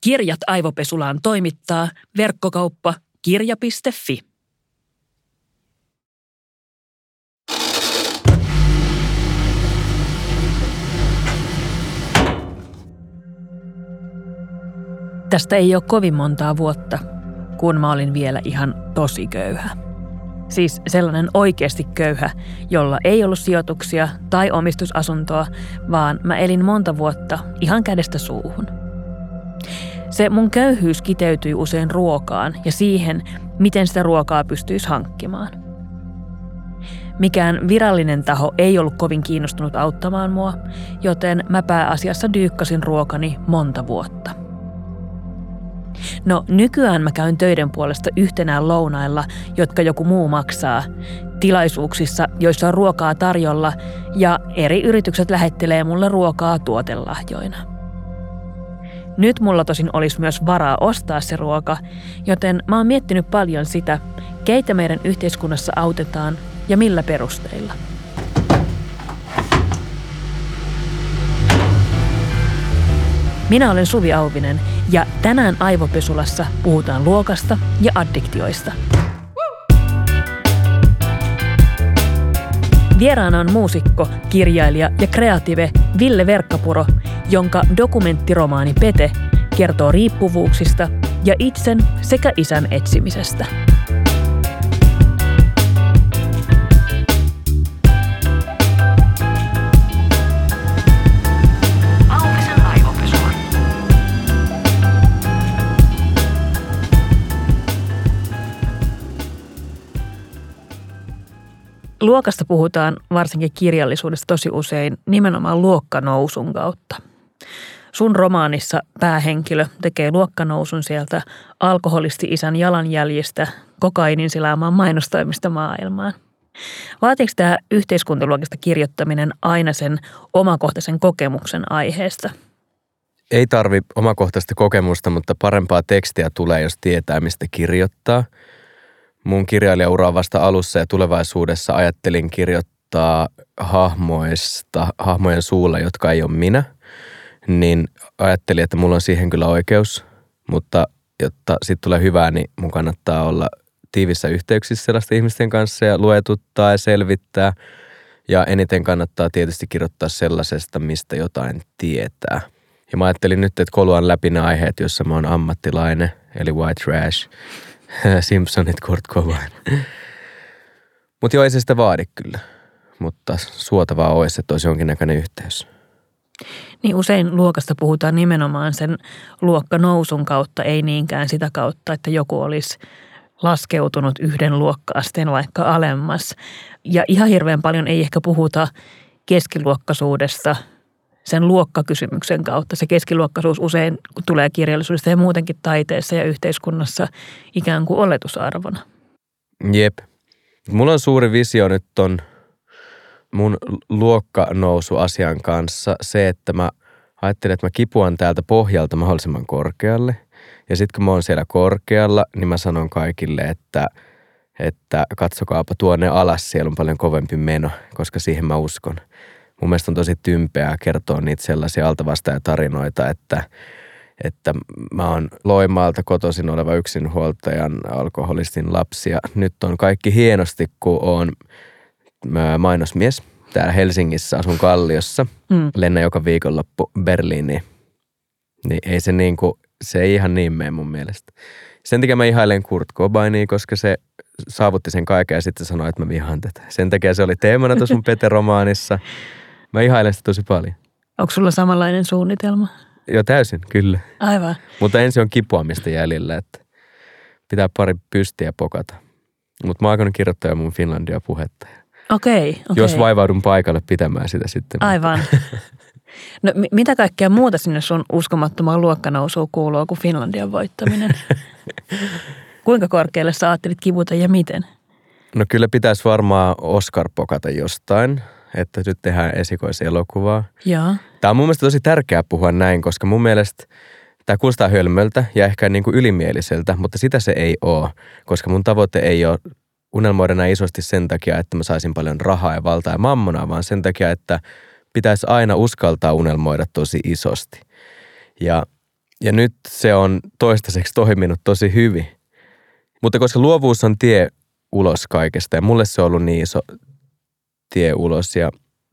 Kirjat aivopesulaan toimittaa verkkokauppa kirja.fi. Tästä ei ole kovin montaa vuotta, kun mä olin vielä ihan tosi köyhä. Siis sellainen oikeasti köyhä, jolla ei ollut sijoituksia tai omistusasuntoa, vaan mä elin monta vuotta ihan kädestä suuhun. Se mun köyhyys kiteytyi usein ruokaan ja siihen, miten sitä ruokaa pystyisi hankkimaan. Mikään virallinen taho ei ollut kovin kiinnostunut auttamaan mua, joten mä pääasiassa dyykkasin ruokani monta vuotta. No nykyään mä käyn töiden puolesta yhtenään lounailla, jotka joku muu maksaa, tilaisuuksissa, joissa on ruokaa tarjolla ja eri yritykset lähettelee mulle ruokaa tuotelahjoina. Nyt mulla tosin olisi myös varaa ostaa se ruoka, joten mä oon miettinyt paljon sitä, keitä meidän yhteiskunnassa autetaan ja millä perusteilla. Minä olen Suvi Auvinen ja tänään Aivopesulassa puhutaan luokasta ja addiktioista. Vieraana on muusikko, kirjailija ja kreative Ville Verkkapuro, jonka dokumenttiromaani Pete kertoo riippuvuuksista ja itsen sekä isän etsimisestä. Luokasta puhutaan varsinkin kirjallisuudessa tosi usein nimenomaan luokkanousun kautta. Sun romaanissa päähenkilö tekee luokkanousun sieltä alkoholisti-isän jalanjäljistä kokainin silaamaan mainostoimista maailmaan. Vaatiiko tämä yhteiskuntaluokista kirjoittaminen aina sen omakohtaisen kokemuksen aiheesta? Ei tarvi omakohtaista kokemusta, mutta parempaa tekstiä tulee, jos tietää, mistä kirjoittaa – mun kirjailijaura vasta alussa ja tulevaisuudessa ajattelin kirjoittaa hahmoista, hahmojen suulla, jotka ei ole minä, niin ajattelin, että mulla on siihen kyllä oikeus, mutta jotta sitten tulee hyvää, niin mun kannattaa olla tiivissä yhteyksissä sellaisten ihmisten kanssa ja luetuttaa ja selvittää. Ja eniten kannattaa tietysti kirjoittaa sellaisesta, mistä jotain tietää. Ja mä ajattelin nyt, että koluan läpi ne aiheet, joissa mä oon ammattilainen, eli white trash – Simpsonit Kurt Cobain. Mutta joo, ei se sitä vaadi kyllä. Mutta suotavaa olisi, että olisi jonkinnäköinen yhteys. Niin usein luokasta puhutaan nimenomaan sen luokkanousun kautta, ei niinkään sitä kautta, että joku olisi laskeutunut yhden luokkaasteen vaikka alemmas. Ja ihan hirveän paljon ei ehkä puhuta keskiluokkaisuudesta – sen luokkakysymyksen kautta. Se keskiluokkaisuus usein tulee kirjallisuudesta ja muutenkin taiteessa ja yhteiskunnassa ikään kuin oletusarvona. Jep. Mulla on suuri visio nyt ton mun luokkanousuasian kanssa se, että mä ajattelin, että mä kipuan täältä pohjalta mahdollisimman korkealle. Ja sitten kun mä oon siellä korkealla, niin mä sanon kaikille, että, että katsokaapa tuonne alas, siellä on paljon kovempi meno, koska siihen mä uskon mun mielestä on tosi tympeää kertoa niitä sellaisia tarinoita, että, että mä oon Loimaalta kotoisin oleva yksinhuoltajan alkoholistin lapsi ja nyt on kaikki hienosti, kun on mainosmies täällä Helsingissä, asun Kalliossa, mm. lennä joka viikonloppu Berliiniin. Niin ei se niin kuin, se ei ihan niin mene mun mielestä. Sen takia mä ihailen Kurt Cobainia, koska se saavutti sen kaiken ja sitten sanoi, että mä vihaan tätä. Sen takia se oli teemana tuossa mun Pete-romaanissa. Mä ihailen sitä tosi paljon. Onko sulla samanlainen suunnitelma? Joo, täysin, kyllä. Aivan. Mutta ensin on kipuamista jäljellä, että pitää pari pystiä pokata. Mutta mä oon kirjoittaa mun Finlandia-puhetta. Okei, okay, okay. Jos vaivaudun paikalle pitämään sitä sitten. Aivan. No m- mitä kaikkea muuta sinne sun uskomattomaan luokkanousuun kuuluu kuin Finlandian voittaminen? Kuinka korkealle sä ajattelit kivuta ja miten? No kyllä pitäisi varmaan Oscar pokata jostain että nyt tehdään esikoiselokuvaa. Joo. Tämä on mun mielestä tosi tärkeää puhua näin, koska mun mielestä tämä kuulostaa hölmöltä ja ehkä niin kuin ylimieliseltä, mutta sitä se ei ole, koska mun tavoite ei ole unelmoida näin isosti sen takia, että mä saisin paljon rahaa ja valtaa ja mammonaa, vaan sen takia, että pitäisi aina uskaltaa unelmoida tosi isosti. Ja Ja nyt se on toistaiseksi toiminut tosi hyvin. Mutta koska luovuus on tie ulos kaikesta ja mulle se on ollut niin iso tie ulos ja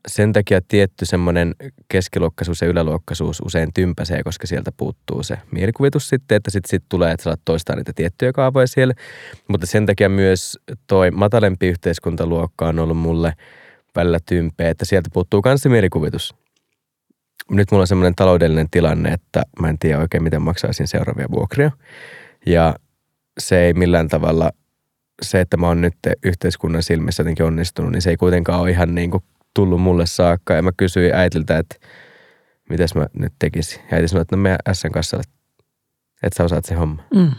sen takia tietty semmoinen keskiluokkaisuus ja yläluokkaisuus usein tympäsee, koska sieltä puuttuu se mielikuvitus sitten, että sitten sit tulee, että sä alat toistaa niitä tiettyjä kaavoja siellä. Mutta sen takia myös toi matalempi yhteiskuntaluokka on ollut mulle välillä tympeä, että sieltä puuttuu myös se mielikuvitus. Nyt mulla on semmoinen taloudellinen tilanne, että mä en tiedä oikein, miten maksaisin seuraavia vuokria. Ja se ei millään tavalla, se, että mä oon nyt yhteiskunnan silmissä jotenkin onnistunut, niin se ei kuitenkaan ole ihan niin kuin tullut mulle saakka. Ja mä kysyin äitiltä, että mitäs mä nyt tekisin. Ja äiti sanoi, että no meidän SN kanssa, että sä osaat se homma. Mm.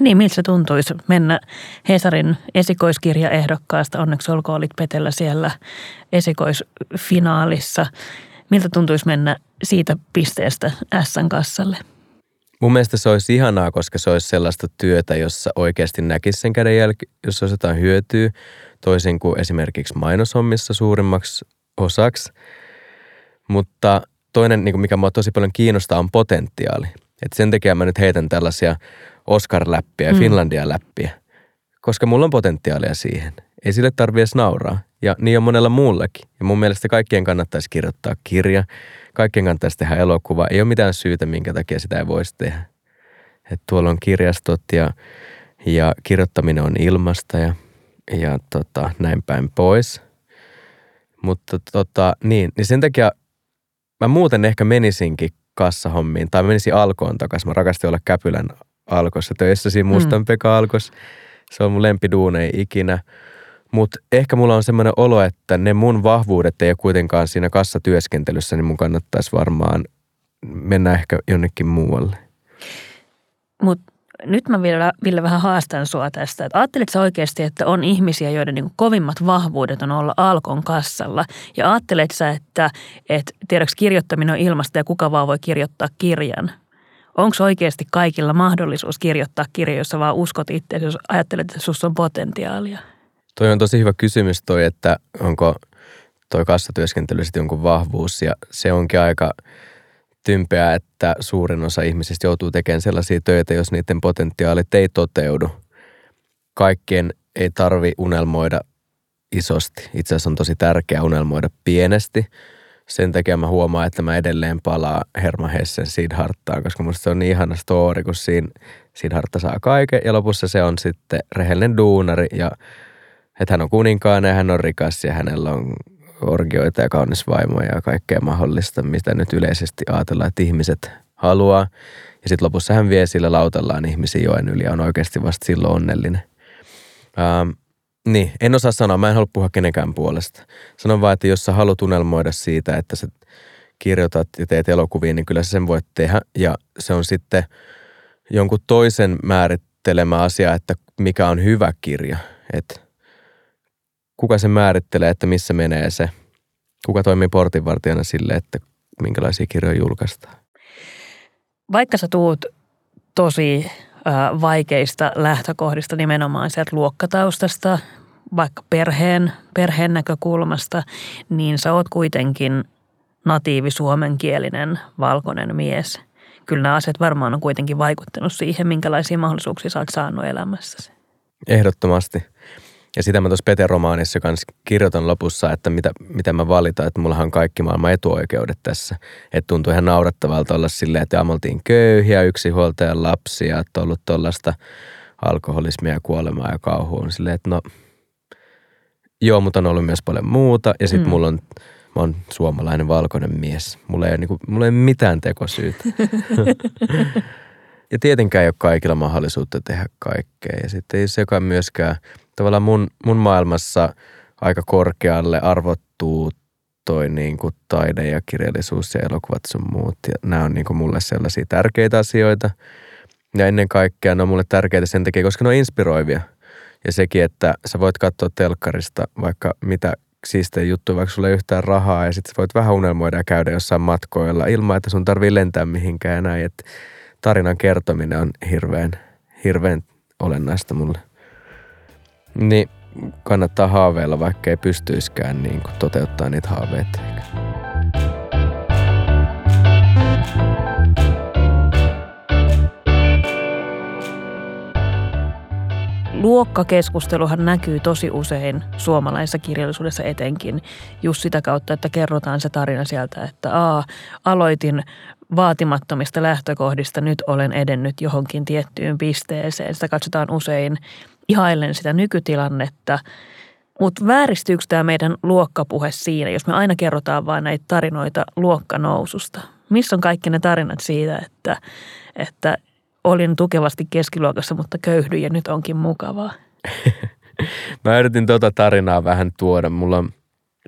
Niin, miltä se tuntuisi mennä Hesarin esikoiskirjaehdokkaasta? Onneksi olkoon olit Petellä siellä esikoisfinaalissa. Miltä tuntuisi mennä siitä pisteestä SN kassalle? Mun mielestä se olisi ihanaa, koska se olisi sellaista työtä, jossa oikeasti näkisi sen kädenjälki, jos olisi jotain hyötyä, toisin kuin esimerkiksi mainoshommissa suurimmaksi osaksi. Mutta toinen, niin mikä mua tosi paljon kiinnostaa, on potentiaali. Et sen takia mä nyt heitän tällaisia Oscar-läppiä ja mm. Finlandia-läppiä, koska mulla on potentiaalia siihen. Ei sille tarvi edes nauraa. Ja niin on monella muullakin. Ja mun mielestä kaikkien kannattaisi kirjoittaa kirja. Kaikkien kannattaisi tehdä elokuva. Ei ole mitään syytä, minkä takia sitä ei voisi tehdä. Et tuolla on kirjastot ja, ja kirjoittaminen on ilmasta ja, ja tota, näin päin pois. Mutta tota, niin, niin sen takia mä muuten ehkä menisinkin kassahommiin tai menisin alkoon takaisin. Mä rakastin olla Käpylän alkossa töissä siinä Mustan mm. Pekka alkos. Se on mun lempiduunei ikinä. Mutta ehkä mulla on semmoinen olo, että ne mun vahvuudet ei ole kuitenkaan siinä kassatyöskentelyssä, niin mun kannattaisi varmaan mennä ehkä jonnekin muualle. Mutta nyt mä vielä, vielä vähän haastan sua tästä. Että sä oikeasti, että on ihmisiä, joiden niin kovimmat vahvuudet on olla Alkon kassalla. Ja ajattelet sä, että, että tiedäks kirjoittaminen on ilmasta ja kuka vaan voi kirjoittaa kirjan? Onko oikeasti kaikilla mahdollisuus kirjoittaa kirja, jossa vaan uskot itse, jos ajattelet, että sinussa on potentiaalia? Toi on tosi hyvä kysymys toi, että onko toi kassatyöskentely sitten jonkun vahvuus ja se onkin aika tympeä, että suurin osa ihmisistä joutuu tekemään sellaisia töitä, jos niiden potentiaalit ei toteudu. Kaikkien ei tarvi unelmoida isosti. Itse asiassa on tosi tärkeää unelmoida pienesti. Sen takia mä huomaan, että mä edelleen palaa Herma Hessen Sidharttaan, koska musta se on niin ihana story, kun siinä Sidhartta saa kaiken ja lopussa se on sitten rehellinen duunari ja että hän on kuninkaana ja hän on rikas ja hänellä on orgioita ja kaunis vaimo ja kaikkea mahdollista, mitä nyt yleisesti ajatellaan, että ihmiset haluaa. Ja sitten lopussa hän vie sillä lautallaan ihmisiä joen yli ja on oikeasti vasta silloin onnellinen. Ähm, niin, en osaa sanoa. Mä en halua puhua kenenkään puolesta. Sanon vaan, että jos sä haluat unelmoida siitä, että sä kirjoitat ja teet elokuvia, niin kyllä sä sen voit tehdä. Ja se on sitten jonkun toisen määrittelemä asia, että mikä on hyvä kirja. Että kuka se määrittelee, että missä menee se? Kuka toimii portinvartijana sille, että minkälaisia kirjoja julkaistaan? Vaikka sä tuut tosi vaikeista lähtökohdista nimenomaan sieltä luokkataustasta, vaikka perheen, perheen näkökulmasta, niin sä oot kuitenkin natiivi suomenkielinen valkoinen mies. Kyllä nämä asiat varmaan on kuitenkin vaikuttanut siihen, minkälaisia mahdollisuuksia sä oot saanut elämässäsi. Ehdottomasti. Ja sitä mä tuossa Pete-romaanissa kanssa kirjoitan lopussa, että mitä, mitä mä valitan, että mullahan on kaikki maailman etuoikeudet tässä. Että tuntuu ihan naurattavalta olla silleen, että me oltiin köyhiä, yksinhuoltajan lapsia, että on ollut tuollaista alkoholismia ja kuolemaa ja kauhua. Silleen, että no, joo, mutta on ollut myös paljon muuta. Ja sitten mm. mulla on, mä oon suomalainen valkoinen mies. Mulla ei ole, niinku, mulla ei ole mitään tekosyytä. ja tietenkään ei ole kaikilla mahdollisuutta tehdä kaikkea. Ja sitten ei sekaan myöskään – tavallaan mun, mun maailmassa aika korkealle arvottuu toi niin kuin taide ja kirjallisuus ja elokuvat sun muut. Ja nämä on niin kuin mulle sellaisia tärkeitä asioita. Ja ennen kaikkea ne on mulle tärkeitä sen takia, koska ne on inspiroivia. Ja sekin, että sä voit katsoa telkkarista vaikka mitä siistejä juttuja, vaikka sulla ei yhtään rahaa ja sitten voit vähän unelmoida ja käydä jossain matkoilla ilman, että sun tarvii lentää mihinkään ja näin. Että tarinan kertominen on hirveän, hirveän olennaista mulle. Niin kannattaa haaveilla, vaikka ei pystyiskään niin kuin toteuttaa niitä haaveita. Luokkakeskusteluhan näkyy tosi usein suomalaisessa kirjallisuudessa etenkin just sitä kautta, että kerrotaan se tarina sieltä, että aa, aloitin vaatimattomista lähtökohdista, nyt olen edennyt johonkin tiettyyn pisteeseen. Sitä katsotaan usein – ihaillen sitä nykytilannetta, mutta vääristyykö tämä meidän luokkapuhe siinä, jos me aina kerrotaan vain näitä tarinoita luokkanoususta? Missä on kaikki ne tarinat siitä, että, että olin tukevasti keskiluokassa, mutta köyhdyin ja nyt onkin mukavaa? Mä yritin tuota tarinaa vähän tuoda. Mulla on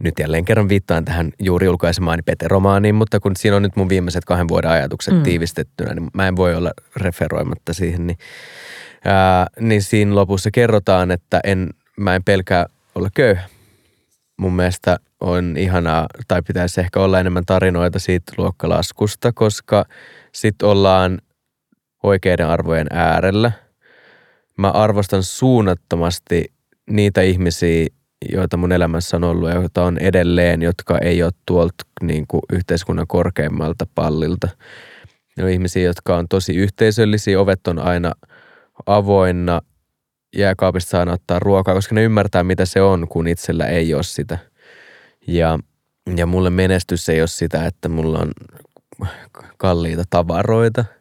nyt jälleen kerran viittaan tähän juuri julkaisemaani Pete-romaaniin, mutta kun siinä on nyt mun viimeiset kahden vuoden ajatukset mm. tiivistettynä, niin mä en voi olla referoimatta siihen. Niin, ää, niin siinä lopussa kerrotaan, että en, mä en pelkää olla köyhä. Mun mielestä on ihanaa, tai pitäisi ehkä olla enemmän tarinoita siitä luokkalaskusta, koska sitten ollaan oikeiden arvojen äärellä. Mä arvostan suunnattomasti niitä ihmisiä, joita mun elämässä on ollut ja joita on edelleen, jotka ei ole tuolta niin kuin yhteiskunnan korkeimmalta pallilta. Ne on ihmisiä, jotka on tosi yhteisöllisiä, ovet on aina avoinna, jääkaapista saa ottaa ruokaa, koska ne ymmärtää, mitä se on, kun itsellä ei ole sitä. Ja, ja mulle menestys ei ole sitä, että mulla on kalliita tavaroita –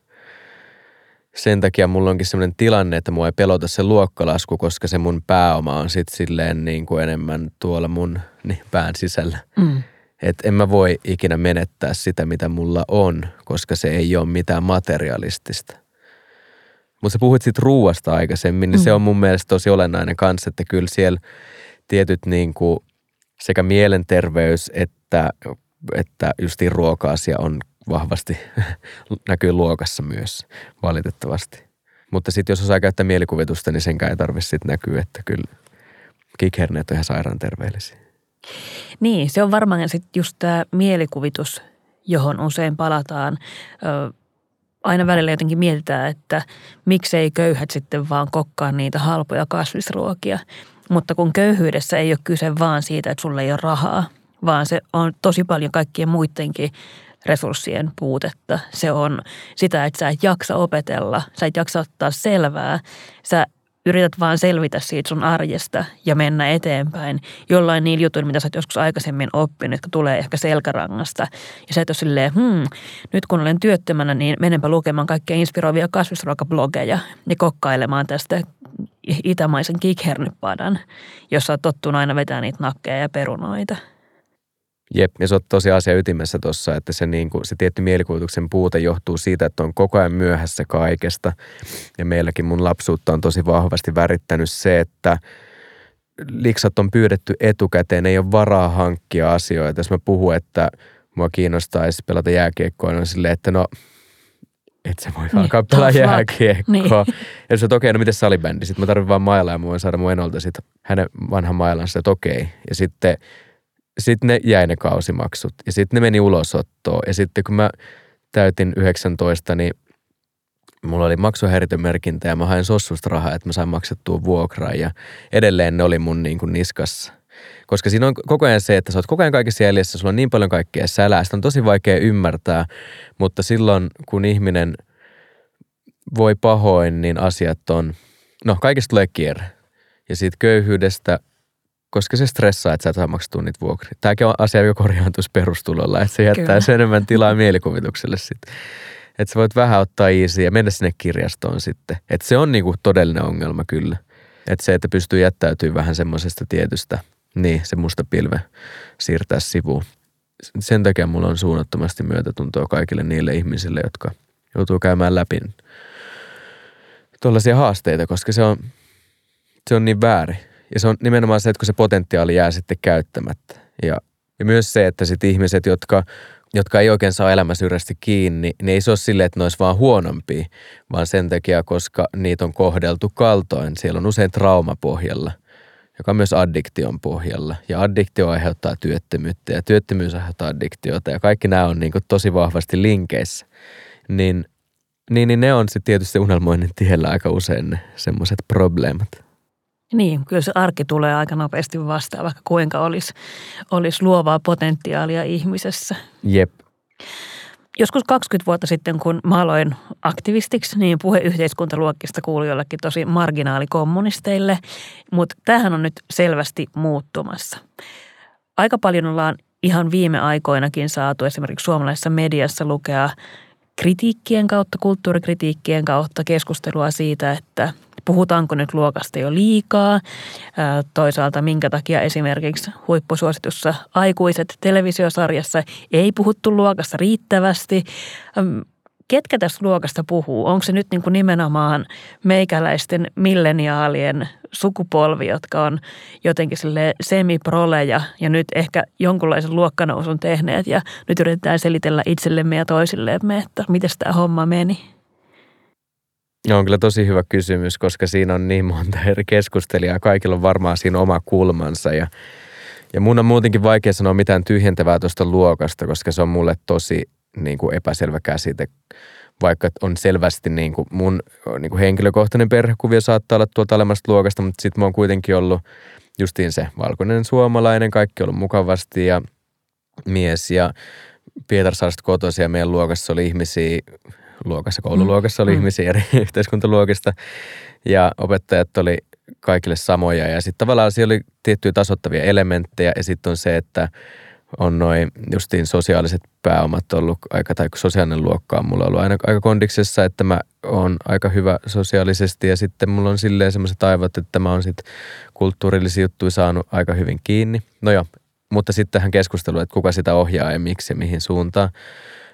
sen takia mulla onkin sellainen tilanne, että mua ei pelota se luokkalasku, koska se mun pääoma on sitten silleen niin kuin enemmän tuolla mun niin, pään sisällä. Mm. Että en mä voi ikinä menettää sitä, mitä mulla on, koska se ei ole mitään materialistista. Mutta sä puhuit siitä ruuasta aikaisemmin, niin mm. se on mun mielestä tosi olennainen kanssa, että kyllä siellä tietyt niin kuin sekä mielenterveys että, että justiin ruoka-asia on vahvasti näkyy luokassa myös valitettavasti. Mutta sitten jos osaa käyttää mielikuvitusta, niin senkään ei tarvitse sitten näkyä, että kyllä kikherneet on ihan sairaan terveellisiä. Niin, se on varmaan sitten just tämä mielikuvitus, johon usein palataan. Ö, aina välillä jotenkin mietitään, että miksei köyhät sitten vaan kokkaa niitä halpoja kasvisruokia. Mutta kun köyhyydessä ei ole kyse vaan siitä, että sulla ei ole rahaa, vaan se on tosi paljon kaikkien muidenkin resurssien puutetta. Se on sitä, että sä et jaksa opetella, sä et jaksa ottaa selvää. Sä yrität vaan selvitä siitä sun arjesta ja mennä eteenpäin jollain niillä jutuilla, mitä sä oot joskus aikaisemmin oppinut, jotka tulee ehkä selkärangasta. Ja sä et ole silleen, hmm, nyt kun olen työttömänä, niin menenpä lukemaan kaikkia inspiroivia kasvisruokablogeja ja kokkailemaan tästä itämaisen kikhernypadan, jossa on tottunut aina vetää niitä nakkeja ja perunoita – Jep, ja se on tosi asia ytimessä tuossa, että se, niin kuin, se tietty mielikuvituksen puute johtuu siitä, että on koko ajan myöhässä kaikesta. Ja meilläkin mun lapsuutta on tosi vahvasti värittänyt se, että liksat on pyydetty etukäteen, ei ole varaa hankkia asioita. Jos mä puhun, että mua kiinnostaisi pelata jääkiekkoa, niin on silleen, että no, et sä voi niin, alkaa pelaa jääkiekkoa. Niin. Ja se okei, okay, no miten salibändi? Sitten mä tarvitsen vaan mailaa ja mä voin saada mun enolta sit hänen vanhan mailansa, että okei. Okay. Ja sitten sitten ne jäi ne kausimaksut ja sitten ne meni ulosottoon. Ja sitten kun mä täytin 19, niin mulla oli maksuhäiriömerkintä ja mä hain sossusta rahaa, että mä sain maksettua vuokraa ja edelleen ne oli mun niin kuin niskassa. Koska siinä on koko ajan se, että sä oot koko ajan kaikessa jäljessä, sulla on niin paljon kaikkea sälää, sitä on tosi vaikea ymmärtää, mutta silloin kun ihminen voi pahoin, niin asiat on, no kaikesta tulee kierre. Ja siitä köyhyydestä koska se stressaa, että sä et saa maksettua niitä vuokria. Tämäkin on asia, joka korjaantuisi perustulolla, että se jättää sen enemmän tilaa mielikuvitukselle sitten. Että sä voit vähän ottaa easy ja mennä sinne kirjastoon sitten. Että se on niinku todellinen ongelma kyllä. Että se, että pystyy jättäytyy vähän semmoisesta tietystä, niin se musta pilve siirtää sivuun. Sen takia mulla on suunnattomasti myötätuntoa kaikille niille ihmisille, jotka joutuu käymään läpi tuollaisia haasteita, koska se on, se on niin väärin ja se on nimenomaan se, että kun se potentiaali jää sitten käyttämättä. Ja, ja myös se, että sitten ihmiset, jotka, jotka ei oikein saa elämäsyrjästi kiinni, niin ei se ole silleen, että ne olisi vaan huonompia, vaan sen takia, koska niitä on kohdeltu kaltoin. Siellä on usein traumapohjalla, joka on myös addiktion pohjalla. Ja addiktio aiheuttaa työttömyyttä ja työttömyys aiheuttaa addiktiota ja kaikki nämä on niin kuin tosi vahvasti linkeissä. Niin, niin, niin ne on sitten tietysti unelmoinnin tiellä aika usein ne semmoiset probleemat. Niin, kyllä se arki tulee aika nopeasti vastaan, vaikka kuinka olisi, olisi luovaa potentiaalia ihmisessä. Jep. joskus 20 vuotta sitten, kun mä aloin aktivistiksi, niin puhe yhteiskuntaluokkista kuului jollekin tosi marginaalikommunisteille, mutta tämähän on nyt selvästi muuttumassa. Aika paljon ollaan ihan viime aikoinakin saatu esimerkiksi suomalaisessa mediassa lukea kritiikkien kautta, kulttuurikritiikkien kautta keskustelua siitä, että puhutaanko nyt luokasta jo liikaa. Toisaalta minkä takia esimerkiksi huippusuositussa aikuiset televisiosarjassa ei puhuttu luokasta riittävästi ketkä tästä luokasta puhuu? Onko se nyt niin kuin nimenomaan meikäläisten milleniaalien sukupolvi, jotka on jotenkin sille semiproleja ja nyt ehkä jonkunlaisen luokkanousun tehneet ja nyt yritetään selitellä itsellemme ja toisillemme, että miten tämä homma meni? No, on kyllä tosi hyvä kysymys, koska siinä on niin monta eri keskustelijaa. Kaikilla on varmaan siinä oma kulmansa ja, ja mun on muutenkin vaikea sanoa mitään tyhjentävää tuosta luokasta, koska se on mulle tosi niin kuin epäselvä käsite, vaikka on selvästi niin kuin mun niin kuin henkilökohtainen perhekuvia saattaa olla tuolta alemmasta luokasta, mutta sitten mä oon kuitenkin ollut justiin se valkoinen suomalainen, kaikki on ollut mukavasti ja mies ja Pietarsaaresta kotoisin ja meidän luokassa oli ihmisiä, luokassa, koululuokassa oli mm. ihmisiä eri yhteiskuntaluokista ja opettajat oli kaikille samoja ja sitten tavallaan siellä oli tiettyjä tasottavia elementtejä ja sitten on se, että on noin justiin sosiaaliset pääomat ollut aika, tai sosiaalinen luokka on mulla ollut aina aika kondiksessa, että mä oon aika hyvä sosiaalisesti ja sitten mulla on silleen semmoiset aivot, että mä oon sitten kulttuurillisia juttuja saanut aika hyvin kiinni. No joo, mutta sitten tähän keskusteluun, että kuka sitä ohjaa ja miksi ja mihin suuntaan.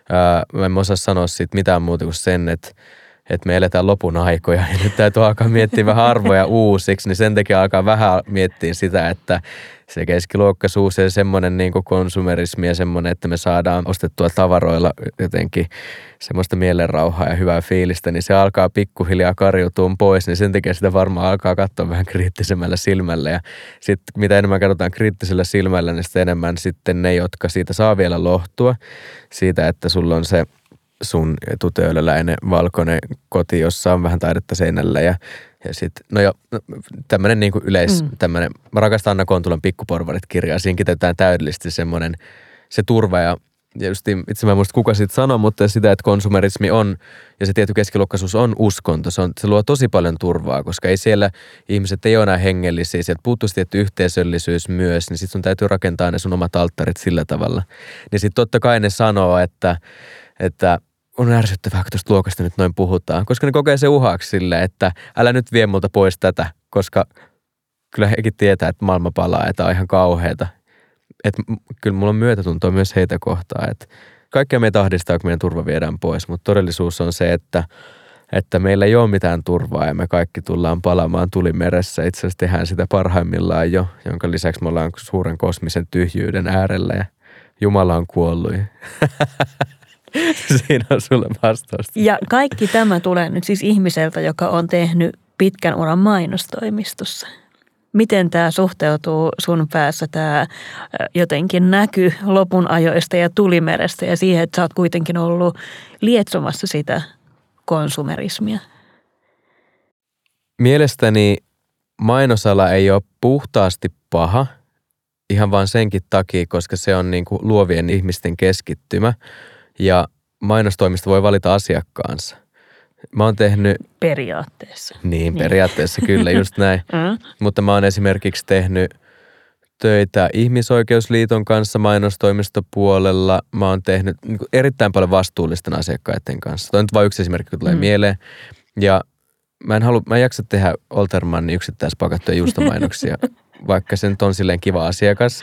Ää, mä en osaa sanoa siitä mitään muuta kuin sen, että että me eletään lopun aikoja ja nyt täytyy alkaa miettiä vähän arvoja uusiksi, niin sen takia alkaa vähän miettiä sitä, että se keskiluokkaisuus ja semmoinen niin konsumerismi ja semmoinen, että me saadaan ostettua tavaroilla jotenkin semmoista mielenrauhaa ja hyvää fiilistä, niin se alkaa pikkuhiljaa karjutua pois, niin sen takia sitä varmaan alkaa katsoa vähän kriittisemmällä silmällä. Ja sitten mitä enemmän katsotaan kriittisellä silmällä, niin sitten enemmän sitten ne, jotka siitä saa vielä lohtua, siitä, että sulla on se sun etutöölöläinen valkoinen koti, jossa on vähän taidetta seinällä ja ja sitten, no jo, no, tämmöinen niin kuin yleis, mm. tämmöinen, mä rakastan Anna Kontulan Pikkuporvarit kirjaa, siinä kiteytetään täydellisesti semmoinen, se turva ja ja just itse mä en muista kuka siitä sanoi, mutta sitä, että konsumerismi on ja se tietty keskiluokkaisuus on uskonto. Se, on, se luo tosi paljon turvaa, koska ei siellä ihmiset ei ole enää hengellisiä. Sieltä puuttuu tietty yhteisöllisyys myös, niin sitten sun täytyy rakentaa ne sun omat alttarit sillä tavalla. Niin sitten totta kai ne sanoo, että, että on ärsyttävää, kun tuosta luokasta nyt noin puhutaan, koska ne kokee se uhaksi sille, että älä nyt vie multa pois tätä, koska kyllä hekin tietää, että maailma palaa, että on ihan kauheata. Että kyllä mulla on myötätuntoa myös heitä kohtaan, että kaikkea meitä ahdistaa, kun meidän turva viedään pois, mutta todellisuus on se, että, että meillä ei ole mitään turvaa ja me kaikki tullaan palaamaan tulimeressä. Itse asiassa tehdään sitä parhaimmillaan jo, jonka lisäksi me ollaan suuren kosmisen tyhjyyden äärellä ja Jumala on kuollut. Siinä on sulle vastaus. Ja kaikki tämä tulee nyt siis ihmiseltä, joka on tehnyt pitkän uran mainostoimistossa. Miten tämä suhteutuu sun päässä, tämä jotenkin näky lopun ajoista ja tulimerestä ja siihen, että sä oot kuitenkin ollut lietsomassa sitä konsumerismia? Mielestäni mainosala ei ole puhtaasti paha, ihan vain senkin takia, koska se on niin kuin luovien ihmisten keskittymä – ja mainostoimista voi valita asiakkaansa. Mä oon tehnyt... Periaatteessa. Niin, niin. periaatteessa kyllä, just näin. mm. Mutta mä oon esimerkiksi tehnyt töitä Ihmisoikeusliiton kanssa mainostoimistopuolella. Mä oon tehnyt niin erittäin paljon vastuullisten asiakkaiden kanssa. Toi on nyt vain yksi esimerkki, kun tulee mm. mieleen. Ja mä en, halua, mä en jaksa tehdä Oltermannin yksittäispakattuja juustomainoksia, vaikka se nyt on silleen kiva asiakas.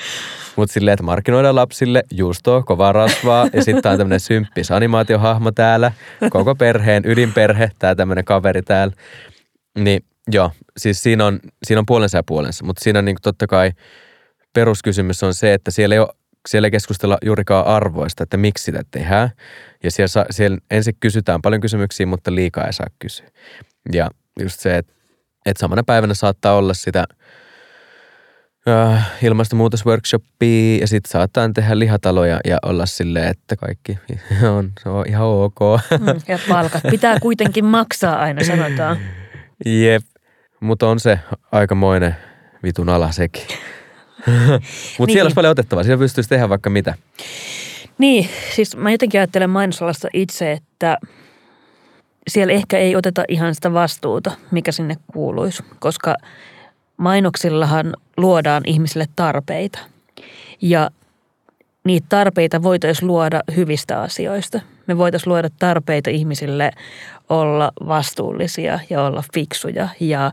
Mutta silleen, että markkinoidaan lapsille juustoa, kovaa rasvaa ja sitten on tämmöinen symppis animaatiohahmo täällä, koko perheen, ydinperhe, tää tämmöinen kaveri täällä. Niin joo, siis siinä on, siinä on puolensa ja puolensa, mutta siinä on niin totta kai peruskysymys on se, että siellä ei ole siellä ei keskustella juurikaan arvoista, että miksi sitä tehdään. Ja siellä, siellä ensin kysytään paljon kysymyksiä, mutta liikaa ei saa kysyä. Ja just se, että, että samana päivänä saattaa olla sitä äh, ilmastonmuutosworkshoppia ja sitten saattaa tehdä lihataloja ja olla silleen, että kaikki on, se on ihan ok. Mm, ja palkat pitää kuitenkin maksaa aina, sanotaan. Jep, mutta on se aikamoinen vitun ala sekin. Mutta niin. siellä olisi paljon otettavaa, siellä pystyisi tehdä vaikka mitä. Niin, siis mä jotenkin ajattelen mainosalasta itse, että siellä ehkä ei oteta ihan sitä vastuuta, mikä sinne kuuluisi, koska mainoksillahan luodaan ihmisille tarpeita. Ja niitä tarpeita voitaisiin luoda hyvistä asioista. Me voitaisiin luoda tarpeita ihmisille olla vastuullisia ja olla fiksuja. Ja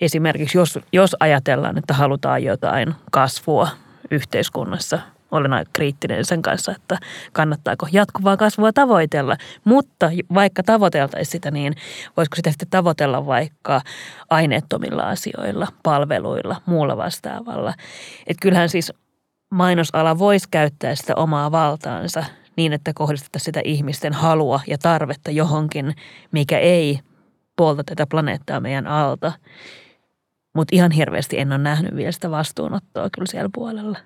esimerkiksi jos, jos ajatellaan, että halutaan jotain kasvua yhteiskunnassa, olen aika kriittinen sen kanssa, että kannattaako jatkuvaa kasvua tavoitella. Mutta vaikka tavoiteltaisiin sitä, niin voisiko sitä sitten tavoitella vaikka aineettomilla asioilla, palveluilla, muulla vastaavalla. Että kyllähän siis mainosala voisi käyttää sitä omaa valtaansa niin, että kohdistettaisiin sitä ihmisten halua ja tarvetta johonkin, mikä ei polta tätä planeettaa meidän alta. Mutta ihan hirveästi en ole nähnyt vielä sitä vastuunottoa kyllä siellä puolella.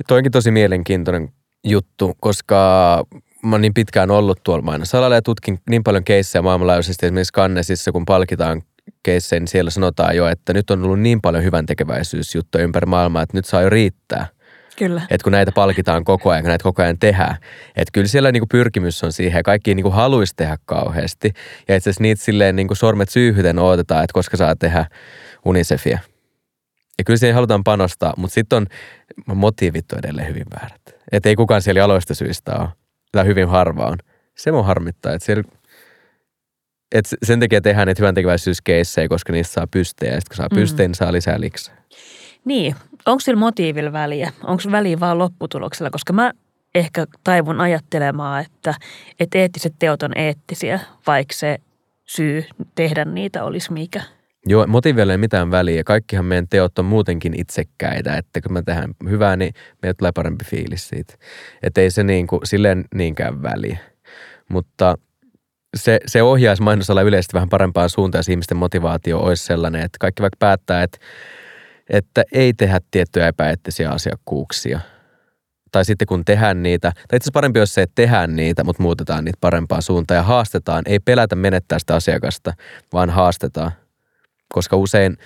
Ja toinkin tosi mielenkiintoinen juttu, koska mä oon niin pitkään ollut tuolla mainosalalla ja tutkin niin paljon keissejä maailmanlaajuisesti esimerkiksi Kannesissa, kun palkitaan keissejä, niin siellä sanotaan jo, että nyt on ollut niin paljon hyvän tekeväisyysjuttuja ympäri maailmaa, että nyt saa jo riittää. Kyllä. Että kun näitä palkitaan koko ajan, kun näitä koko ajan tehdään. Että kyllä siellä niinku pyrkimys on siihen ja kaikki niinku haluaisi tehdä kauheasti. Ja itse asiassa niitä silleen niinku sormet syyhyten odotetaan, että koska saa tehdä Unicefia. Ja kyllä siihen halutaan panostaa, mutta sitten on motiivit on edelleen hyvin väärät. Että ei kukaan siellä aloista syistä ole. Tai hyvin harva on. Se mun harmittaa, että siellä et sen takia tehdään niitä hyvän tekeväisyyskeissejä, koska niistä saa pystejä. Ja sitten kun saa pystejä, mm. niin saa lisää liksaa. Niin. Onko sillä motiivilla väliä? Onko väliä vaan lopputuloksella? Koska mä ehkä taivun ajattelemaan, että, että eettiset teot on eettisiä, vaikka se syy tehdä niitä olisi mikä. Joo, motiivilla ei mitään väliä. Kaikkihan meidän teot on muutenkin itsekkäitä, että kun mä tehdään hyvää, niin meillä tulee parempi fiilis siitä. Että ei se niin kuin, silleen niinkään väliä. Mutta se, se ohjaisi mainosalla yleisesti vähän parempaan suuntaan, jos ihmisten motivaatio olisi sellainen, että kaikki vaikka päättää, että, että ei tehdä tiettyjä epäeettisiä asiakkuuksia. Tai sitten kun tehdään niitä, tai itse asiassa parempi olisi se, että tehdään niitä, mutta muutetaan niitä parempaan suuntaan ja haastetaan. Ei pelätä menettää sitä asiakasta, vaan haastetaan – koska usein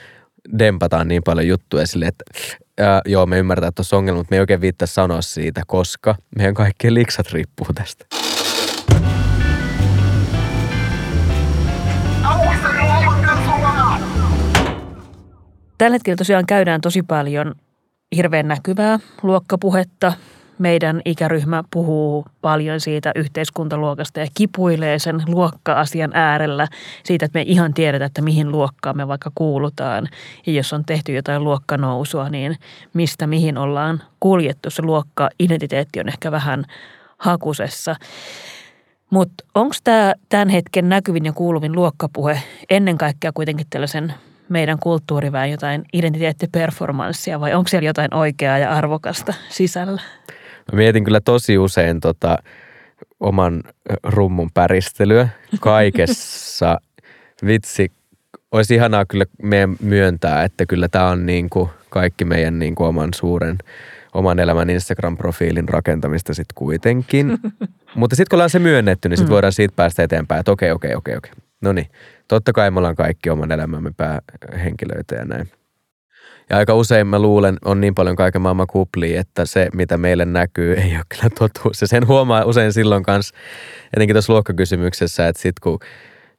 dempataan niin paljon juttuja sille, että ää, joo, me ymmärretään, että tuossa ongelma, mutta me ei oikein viittaa sanoa siitä, koska meidän kaikkien liksat riippuu tästä. Tällä hetkellä tosiaan käydään tosi paljon hirveän näkyvää luokkapuhetta meidän ikäryhmä puhuu paljon siitä yhteiskuntaluokasta ja kipuilee sen luokka-asian äärellä siitä, että me ihan tiedetä, että mihin luokkaan me vaikka kuulutaan. Ja jos on tehty jotain luokkanousua, niin mistä mihin ollaan kuljettu. Se luokka-identiteetti on ehkä vähän hakusessa. Mutta onko tämä tämän hetken näkyvin ja kuuluvin luokkapuhe ennen kaikkea kuitenkin tällaisen meidän kulttuuriväen jotain identiteettiperformanssia vai onko siellä jotain oikeaa ja arvokasta sisällä? Mä mietin kyllä tosi usein tota oman rummun päristelyä kaikessa. Vitsi, olisi ihanaa kyllä meidän myöntää, että kyllä tämä on niin kuin kaikki meidän niin kuin oman suuren oman elämän Instagram-profiilin rakentamista sitten kuitenkin. Mutta sitten kun ollaan se myönnetty, niin sitten mm. voidaan siitä päästä eteenpäin, että okei, okei, okei, okei. No niin, totta kai me ollaan kaikki oman elämämme päähenkilöitä ja näin. Ja aika usein mä luulen, on niin paljon kaiken maailman kuplia, että se, mitä meille näkyy, ei ole kyllä totuus. Ja sen huomaa usein silloin kanssa, etenkin tuossa luokkakysymyksessä, että sitten kun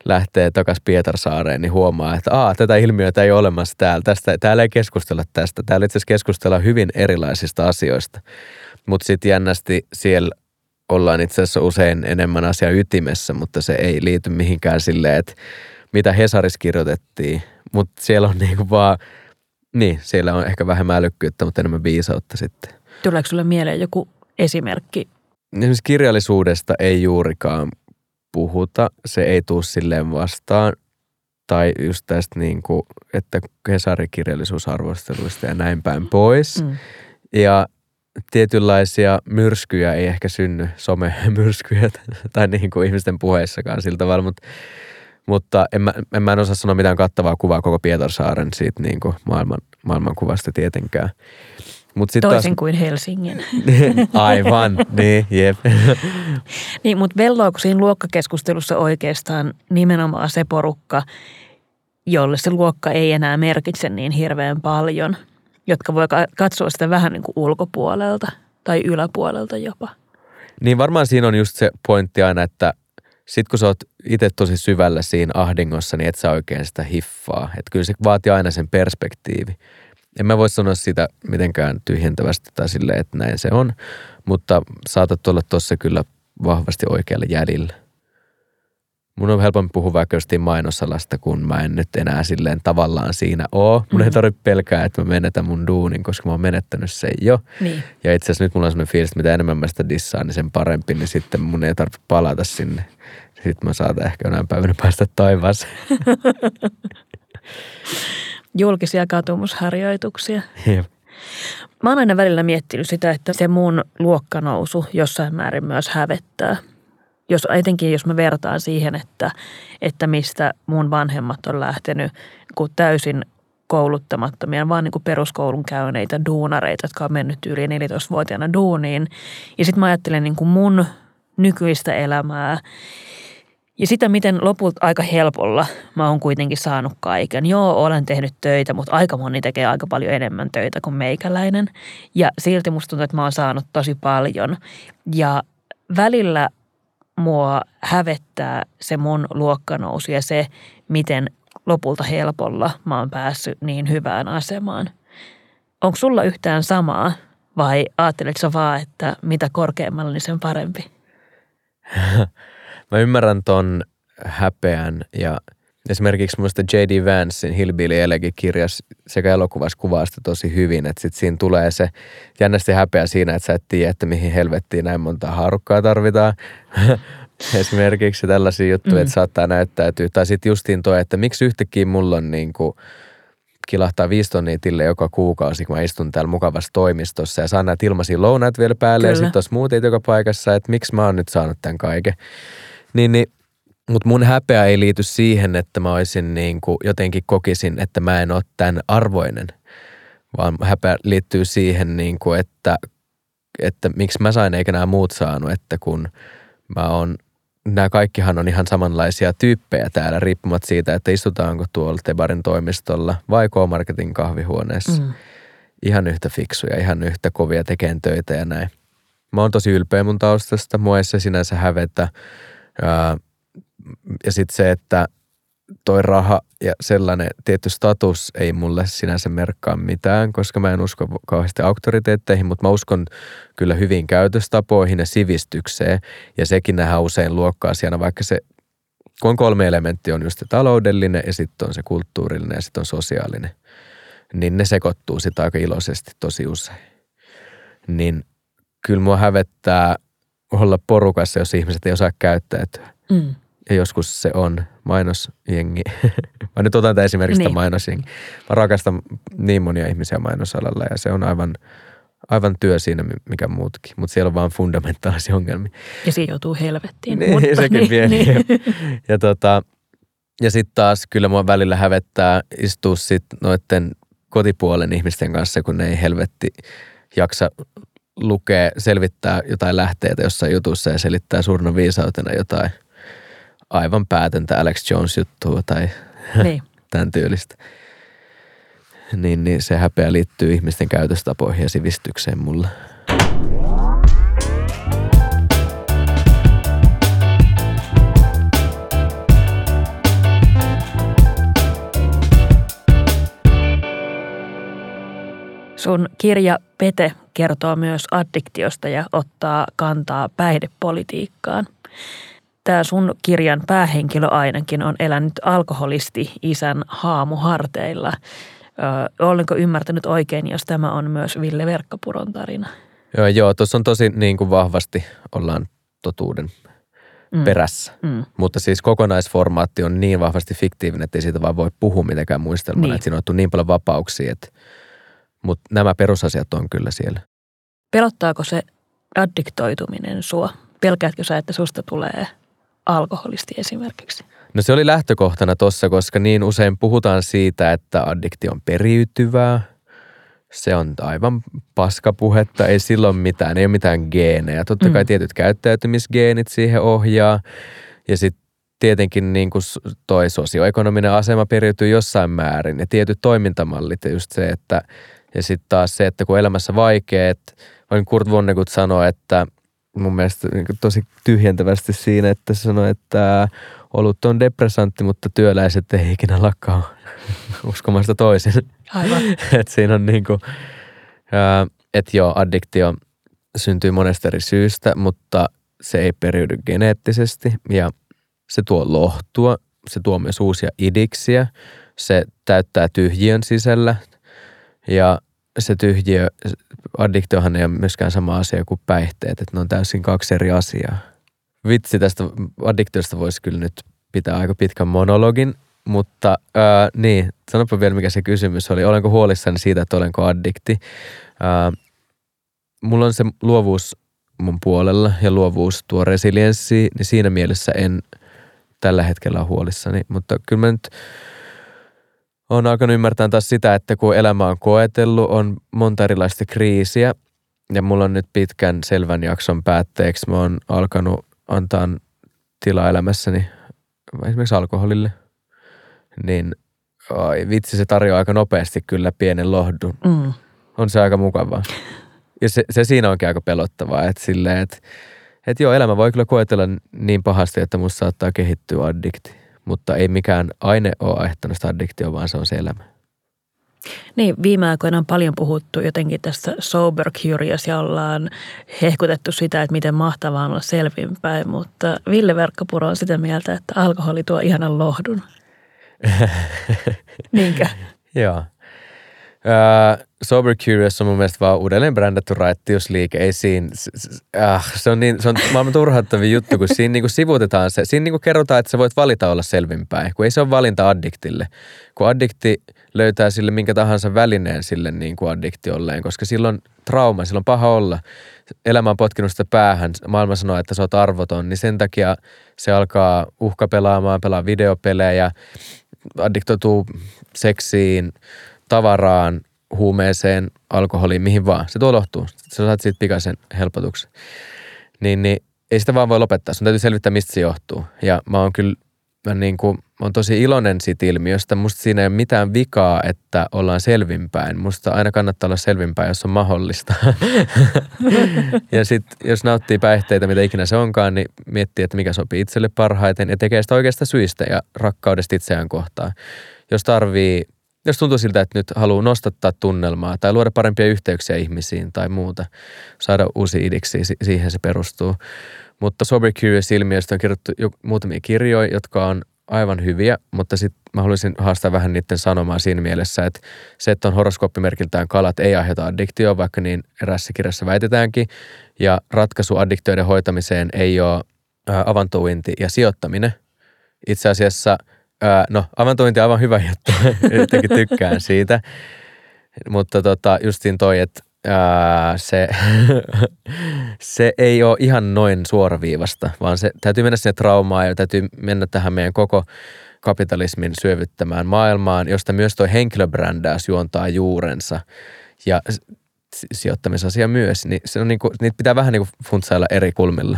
lähtee takaisin Pietarsaareen, niin huomaa, että Aa, tätä ilmiötä ei ole olemassa täällä. Tästä, täällä ei keskustella tästä. Täällä itse asiassa keskustellaan hyvin erilaisista asioista. Mutta sitten jännästi siellä ollaan itse asiassa usein enemmän asia ytimessä, mutta se ei liity mihinkään silleen, että mitä Hesaris kirjoitettiin. Mutta siellä on niinku vaan – niin, siellä on ehkä vähemmän älykkyyttä, mutta enemmän viisautta sitten. Tuleeko sulle mieleen joku esimerkki? Esimerkiksi kirjallisuudesta ei juurikaan puhuta. Se ei tule silleen vastaan. Tai just tästä niin kuin, että Hesari-kirjallisuusarvosteluista ja näin päin pois. Mm. Ja tietynlaisia myrskyjä ei ehkä synny, some-myrskyjä tai niin kuin ihmisten puheissakaan sillä tavalla, mutta mutta en mä, en mä en osaa sanoa mitään kattavaa kuvaa koko Pietarsaaren siitä niin kuin maailman, maailmankuvasta tietenkään. Mut sit Toisin taas... kuin Helsingin. Aivan, niin, jep. niin, mutta velloako siinä luokkakeskustelussa oikeastaan nimenomaan se porukka, jolle se luokka ei enää merkitse niin hirveän paljon, jotka voi katsoa sitä vähän niin kuin ulkopuolelta? tai yläpuolelta jopa. Niin varmaan siinä on just se pointti aina, että sit kun sä oot itse tosi syvällä siinä ahdingossa, niin et sä oikein sitä hiffaa. Että kyllä se vaatii aina sen perspektiivi. En mä voi sanoa sitä mitenkään tyhjentävästi tai silleen, että näin se on, mutta saatat olla tuossa kyllä vahvasti oikealle jäljellä. Mun on helpompi puhua vaikka jostain mainosalasta, kun mä en nyt enää silleen tavallaan siinä oo. Mun mm-hmm. ei tarvitse pelkää, että mä menetän mun duunin, koska mä oon menettänyt sen jo. Niin. Ja itse asiassa nyt mulla on sellainen fiilis, että mitä enemmän mä sitä dissaan, niin sen parempi, niin sitten mun ei tarvitse palata sinne. Sitten mä saatan ehkä jonain päivänä päästä taivaaseen. Julkisia katumusharjoituksia. Jep. Mä oon aina välillä miettinyt sitä, että se mun luokkanousu jossain määrin myös hävettää. Jos, etenkin jos mä vertaan siihen, että, että mistä mun vanhemmat on lähtenyt kun täysin kouluttamattomia, vaan niin kuin peruskoulun käyneitä duunareita, jotka on mennyt yli 14-vuotiaana duuniin. Ja sitten mä ajattelen niin kuin mun nykyistä elämää ja sitä, miten lopulta aika helpolla mä oon kuitenkin saanut kaiken. Joo, olen tehnyt töitä, mutta aika moni tekee aika paljon enemmän töitä kuin meikäläinen. Ja silti musta tuntuu, että mä oon saanut tosi paljon. Ja välillä mua hävettää se mun luokkanousu ja se, miten lopulta helpolla mä oon päässyt niin hyvään asemaan. Onko sulla yhtään samaa vai ajatteletko sä vaan, että mitä korkeammalla, niin sen parempi? Mä ymmärrän ton häpeän ja esimerkiksi muista J.D. Vancein Hillbilly Elegy kirjas sekä elokuvassa kuvaa sitä tosi hyvin, että sit siinä tulee se jännästi häpeä siinä, että sä et tiedä, että mihin helvettiin näin monta haarukkaa tarvitaan. Esimerkiksi tällaisia juttuja, mm. että saattaa näyttäytyä. Tai sitten justiin toi, että miksi yhtäkkiä mulla on niin kuin kilahtaa viisi tonnia tille joka kuukausi, kun mä istun täällä mukavassa toimistossa ja saan näitä ilmaisia lounaat vielä päälle Kyllä. ja sitten tuossa muut joka paikassa, että miksi mä oon nyt saanut tämän kaiken. Niin, niin mutta mun häpeä ei liity siihen, että mä olisin niin kuin jotenkin kokisin, että mä en ole tämän arvoinen, vaan häpeä liittyy siihen, niin kuin, että, että miksi mä sain eikä nämä muut saanut, että kun mä oon nämä kaikkihan on ihan samanlaisia tyyppejä täällä, riippumatta siitä, että istutaanko tuolla Tebarin toimistolla vai K-Marketin kahvihuoneessa. Mm. Ihan yhtä fiksuja, ihan yhtä kovia tekemään töitä ja näin. Mä oon tosi ylpeä mun taustasta, mua ei se sinänsä hävetä. Ja, ja sitten se, että toi raha ja sellainen tietty status ei mulle sinänsä merkkaa mitään, koska mä en usko kauheasti auktoriteetteihin, mutta mä uskon kyllä hyvin käytöstapoihin ja sivistykseen. Ja sekin nähdään usein luokka-asiana, vaikka se kun kolme elementtiä on just se taloudellinen ja sitten on se kulttuurillinen ja sitten on sosiaalinen, niin ne sekoittuu sitä aika iloisesti tosi usein. Niin kyllä mua hävettää olla porukassa, jos ihmiset ei osaa käyttäytyä. Mm. Ja joskus se on mainosjengi. Mä nyt otan tämän esimerkiksi niin. mainosjengi. Mä rakastan niin monia ihmisiä mainosalalla ja se on aivan, aivan työ siinä, mikä muutkin. Mutta siellä on vaan fundamentaalisia ongelmia. Ja siinä joutuu helvettiin. Niin, mutta, sekin niin, pieni. Niin. Ja, tota, ja sitten taas kyllä mua välillä hävettää istua sitten noiden kotipuolen ihmisten kanssa, kun ne ei helvetti jaksa lukea, selvittää jotain lähteitä jossain jutussa ja selittää surna viisautena jotain – aivan päätöntä Alex Jones-juttua tai niin. tämän tyylistä. Niin, niin se häpeä liittyy ihmisten käytöstapoihin ja sivistykseen mulle. Sun kirja Pete kertoo myös addiktiosta ja ottaa kantaa päihdepolitiikkaan tämä sun kirjan päähenkilö ainakin on elänyt alkoholisti isän haamuharteilla. Ö, olenko ymmärtänyt oikein, jos tämä on myös Ville Verkkapuron tarina? Joo, joo tuossa on tosi niin kuin vahvasti ollaan totuuden mm. perässä. Mm. Mutta siis kokonaisformaatti on niin vahvasti fiktiivinen, että ei siitä vaan voi puhua mitenkään muistelmana. Niin. Että siinä on niin paljon vapauksia, että, mutta nämä perusasiat on kyllä siellä. Pelottaako se addiktoituminen sua? Pelkäätkö sä, että susta tulee alkoholisti esimerkiksi? No se oli lähtökohtana tuossa, koska niin usein puhutaan siitä, että addiktio on periytyvää. Se on aivan paskapuhetta, ei silloin mitään, ei ole mitään geenejä. Totta kai mm. tietyt käyttäytymisgeenit siihen ohjaa. Ja sitten tietenkin niin kuin toi sosioekonominen asema periytyy jossain määrin ja tietyt toimintamallit ja just se, että ja sitten taas se, että kun elämässä vaikeat, Vain Kurt Vonnegut sanoi, että mun mielestä niin tosi tyhjentävästi siinä, että se sanoi, että olut on depressantti, mutta työläiset ei ikinä lakkaa uskomasta toisin. Aivan. että siinä on niin kuin, että joo, addiktio syntyy monesta eri syystä, mutta se ei periydy geneettisesti ja se tuo lohtua, se tuo myös uusia idiksiä, se täyttää tyhjiön sisällä ja se tyhjiö, addiktiohan ei ole myöskään sama asia kuin päihteet, että ne on täysin kaksi eri asiaa. Vitsi tästä addiktiosta voisi kyllä nyt pitää aika pitkän monologin, mutta ää, niin, sanopa vielä mikä se kysymys oli. Olenko huolissani siitä, että olenko addikti? Ää, mulla on se luovuus mun puolella ja luovuus tuo resilienssi, niin siinä mielessä en tällä hetkellä ole huolissani. Mutta kyllä mä nyt on alkanut ymmärtää taas sitä, että kun elämä on koetellut, on monta erilaista kriisiä ja mulla on nyt pitkän selvän jakson päätteeksi, mä oon alkanut antaa tilaa elämässäni esimerkiksi alkoholille, niin oi, vitsi se tarjoaa aika nopeasti kyllä pienen lohdun. Mm. On se aika mukavaa. Ja se, se siinä onkin aika pelottavaa, että silleen, että, että joo, elämä voi kyllä koetella niin pahasti, että musta saattaa kehittyä addikti. Mutta ei mikään aine ole aiheuttanut sitä addiktio, vaan se on se elämä. Niin, viime aikoina on paljon puhuttu jotenkin tästä sober curious ja ollaan hehkutettu sitä, että miten mahtavaa on olla selvinpäin, mutta Ville Verkkapuro on sitä mieltä, että alkoholi tuo ihanan lohdun. Niinkö? Joo. Uh, Sober Curious on mun mielestä vaan uudelleen brändätty raittiusliike. Ei siinä, äh, se on, niin, se on maailman turhauttavin juttu, kun siinä niinku sivutetaan se. Siinä niinku kerrotaan, että sä voit valita olla selvinpäin, kun ei se ole valinta addiktille. Kun addikti löytää sille minkä tahansa välineen sille niin kuin addiktiolle, koska silloin trauma, silloin paha olla. Elämä on potkinut sitä päähän, maailma sanoo, että sä oot arvoton, niin sen takia se alkaa uhkapelaamaan, pelaa videopelejä, addiktoituu seksiin, tavaraan, huumeeseen, alkoholiin, mihin vaan. Se tuo lohtuu. Sä saat siitä pikaisen helpotuksen. Niin, niin ei sitä vaan voi lopettaa. Sun täytyy selvittää, mistä se johtuu. Ja mä oon kyllä, mä niin kuin, mä oon tosi iloinen siitä ilmiöstä. Musta siinä ei ole mitään vikaa, että ollaan selvinpäin. Musta aina kannattaa olla selvinpäin, jos on mahdollista. ja sitten jos nauttii päihteitä, mitä ikinä se onkaan, niin miettii, että mikä sopii itselle parhaiten ja tekee sitä oikeasta syistä ja rakkaudesta itseään kohtaan. Jos tarvii jos tuntuu siltä, että nyt haluaa nostattaa tunnelmaa tai luoda parempia yhteyksiä ihmisiin tai muuta, saada uusi idiksi, siihen se perustuu. Mutta Sober Curious-ilmiöstä on kirjoittu jo muutamia kirjoja, jotka on aivan hyviä, mutta sitten mä haluaisin haastaa vähän niiden sanomaa siinä mielessä, että se, että on horoskooppimerkiltään kalat ei aiheuta addiktioa, vaikka niin erässä kirjassa väitetäänkin, ja ratkaisu addiktioiden hoitamiseen ei ole avantouinti ja sijoittaminen. Itse asiassa – no, avantointi on aivan hyvä juttu. Jotenkin tykkään siitä. Mutta tota, justiin toi, että ää, se, se ei ole ihan noin suoraviivasta, vaan se täytyy mennä sinne traumaan ja täytyy mennä tähän meidän koko kapitalismin syövyttämään maailmaan, josta myös tuo henkilöbrändäys juontaa juurensa. Ja sijoittamisasia myös, niin se on niinku, niitä pitää vähän niinku funtsailla eri kulmilla.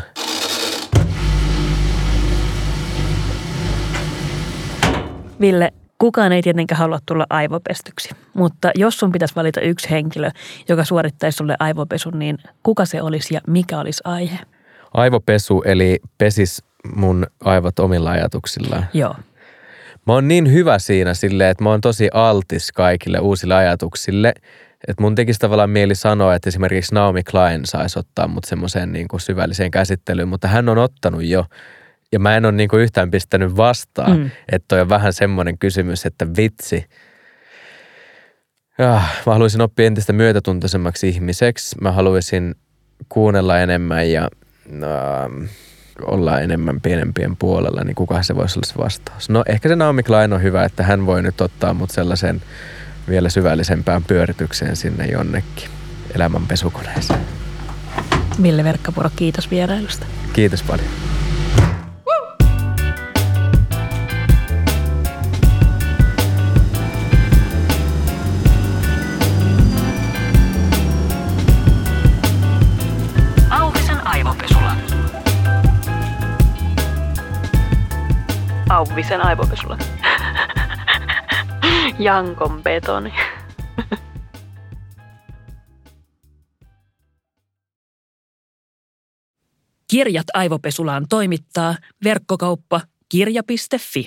Ville, kukaan ei tietenkään halua tulla aivopestyksi, mutta jos sun pitäisi valita yksi henkilö, joka suorittaisi sulle aivopesun, niin kuka se olisi ja mikä olisi aihe? Aivopesu eli pesis mun aivot omilla ajatuksillaan. Joo. Mä oon niin hyvä siinä silleen, että mä oon tosi altis kaikille uusille ajatuksille, että mun tekisi tavallaan mieli sanoa, että esimerkiksi Naomi Klein saisi ottaa mut semmoiseen niin kuin syvälliseen käsittelyyn, mutta hän on ottanut jo ja mä en ole niinku yhtään pistänyt vastaan, mm. että toi on vähän semmoinen kysymys, että vitsi. Ja, mä haluaisin oppia entistä myötätuntoisemmaksi ihmiseksi. Mä haluaisin kuunnella enemmän ja äh, olla enemmän pienempien puolella, niin kuka se voisi olla se vastaus? No ehkä se Naomi Klein on hyvä, että hän voi nyt ottaa mut sellaisen vielä syvällisempään pyöritykseen sinne jonnekin elämän pesukoneeseen. Ville Verkkapuro, kiitos vierailusta. Kiitos paljon. aktiivisen aivopesulla. Jankon betoni. Kirjat aivopesulaan toimittaa verkkokauppa kirja.fi.